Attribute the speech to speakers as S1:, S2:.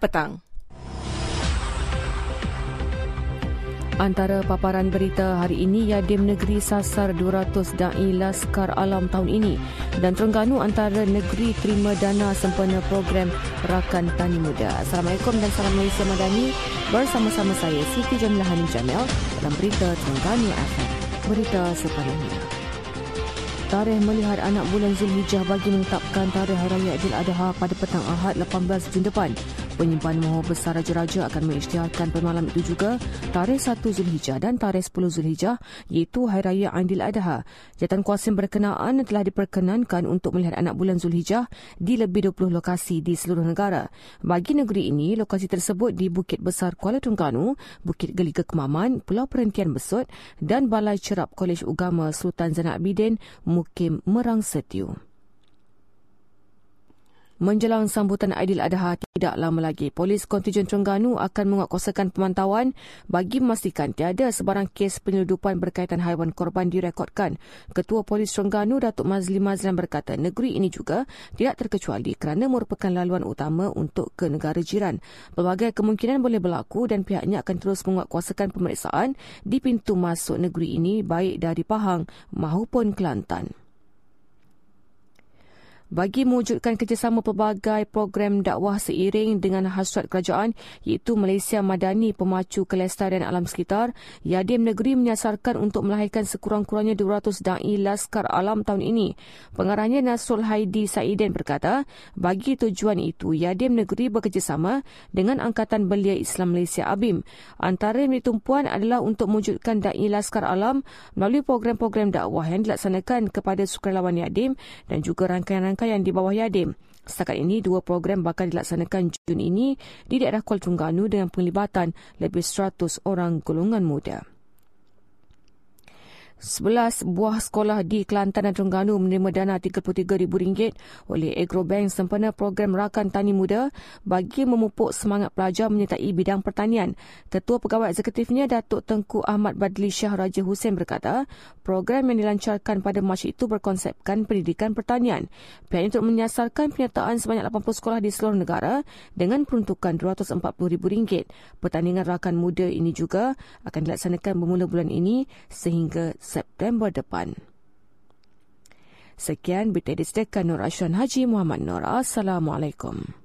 S1: petang.
S2: Antara paparan berita hari ini, Yadim Negeri sasar 200 da'i Laskar Alam tahun ini dan Terengganu antara negeri terima dana sempena program Rakan Tani Muda. Assalamualaikum dan salam Malaysia Madani bersama-sama saya Siti Jamilah Hanim Jamil dalam berita Terengganu FM. Berita sepenuhnya. Tarikh melihat anak bulan Zulhijjah bagi menetapkan tarikh Raya Adha pada petang Ahad 18 Jun depan. Penyimpan Mahu Besar Raja-Raja akan mengisytiharkan malam itu juga tarikh 1 Zulhijjah dan tarikh 10 Zulhijjah iaitu Hari Raya Aidil Adha. Jatan kuasa berkenaan telah diperkenankan untuk melihat anak bulan Zulhijjah di lebih 20 lokasi di seluruh negara. Bagi negeri ini, lokasi tersebut di Bukit Besar Kuala Terengganu, Bukit Geliga Kemaman, Pulau Perhentian Besut dan Balai Cerap Kolej Ugama Sultan Zainal Abidin, Mukim Merang Setiu. Menjelang sambutan Aidil Adha tidak lama lagi, Polis Kontijen Terengganu akan menguatkuasakan pemantauan bagi memastikan tiada sebarang kes penyeludupan berkaitan haiwan korban direkodkan. Ketua Polis Terengganu Datuk Mazli Mazlan berkata negeri ini juga tidak terkecuali kerana merupakan laluan utama untuk ke negara jiran. Pelbagai kemungkinan boleh berlaku dan pihaknya akan terus menguatkuasakan pemeriksaan di pintu masuk negeri ini baik dari Pahang maupun Kelantan bagi mewujudkan kerjasama pelbagai program dakwah seiring dengan hasrat kerajaan iaitu Malaysia Madani Pemacu Kelestarian Alam Sekitar, Yadim Negeri menyasarkan untuk melahirkan sekurang-kurangnya 200 da'i Laskar Alam tahun ini. Pengarahnya Nasrul Haidi Saidin berkata, bagi tujuan itu, Yadim Negeri bekerjasama dengan Angkatan Belia Islam Malaysia ABIM. Antara yang ditumpuan adalah untuk mewujudkan da'i Laskar Alam melalui program-program dakwah yang dilaksanakan kepada sukarelawan Yadim dan juga rangkaian-rangkaian rangkaian di bawah Yadim. Setakat ini, dua program bakal dilaksanakan Jun ini di daerah Kuala Terengganu dengan penglibatan lebih 100 orang golongan muda. Sebelas buah sekolah di Kelantan dan Terengganu menerima dana RM33,000 oleh Agrobank sempena program Rakan Tani Muda bagi memupuk semangat pelajar menyertai bidang pertanian. Ketua Pegawai Eksekutifnya Datuk Tengku Ahmad Badli Shah Raja Hussein berkata, program yang dilancarkan pada Mac itu berkonsepkan pendidikan pertanian. Pihak itu menyasarkan penyertaan sebanyak 80 sekolah di seluruh negara dengan peruntukan RM240,000. Pertandingan Rakan Muda ini juga akan dilaksanakan bermula bulan ini sehingga September depan. Sekian berita disediakan Nur Ashwan Haji Muhammad Nur. Assalamualaikum.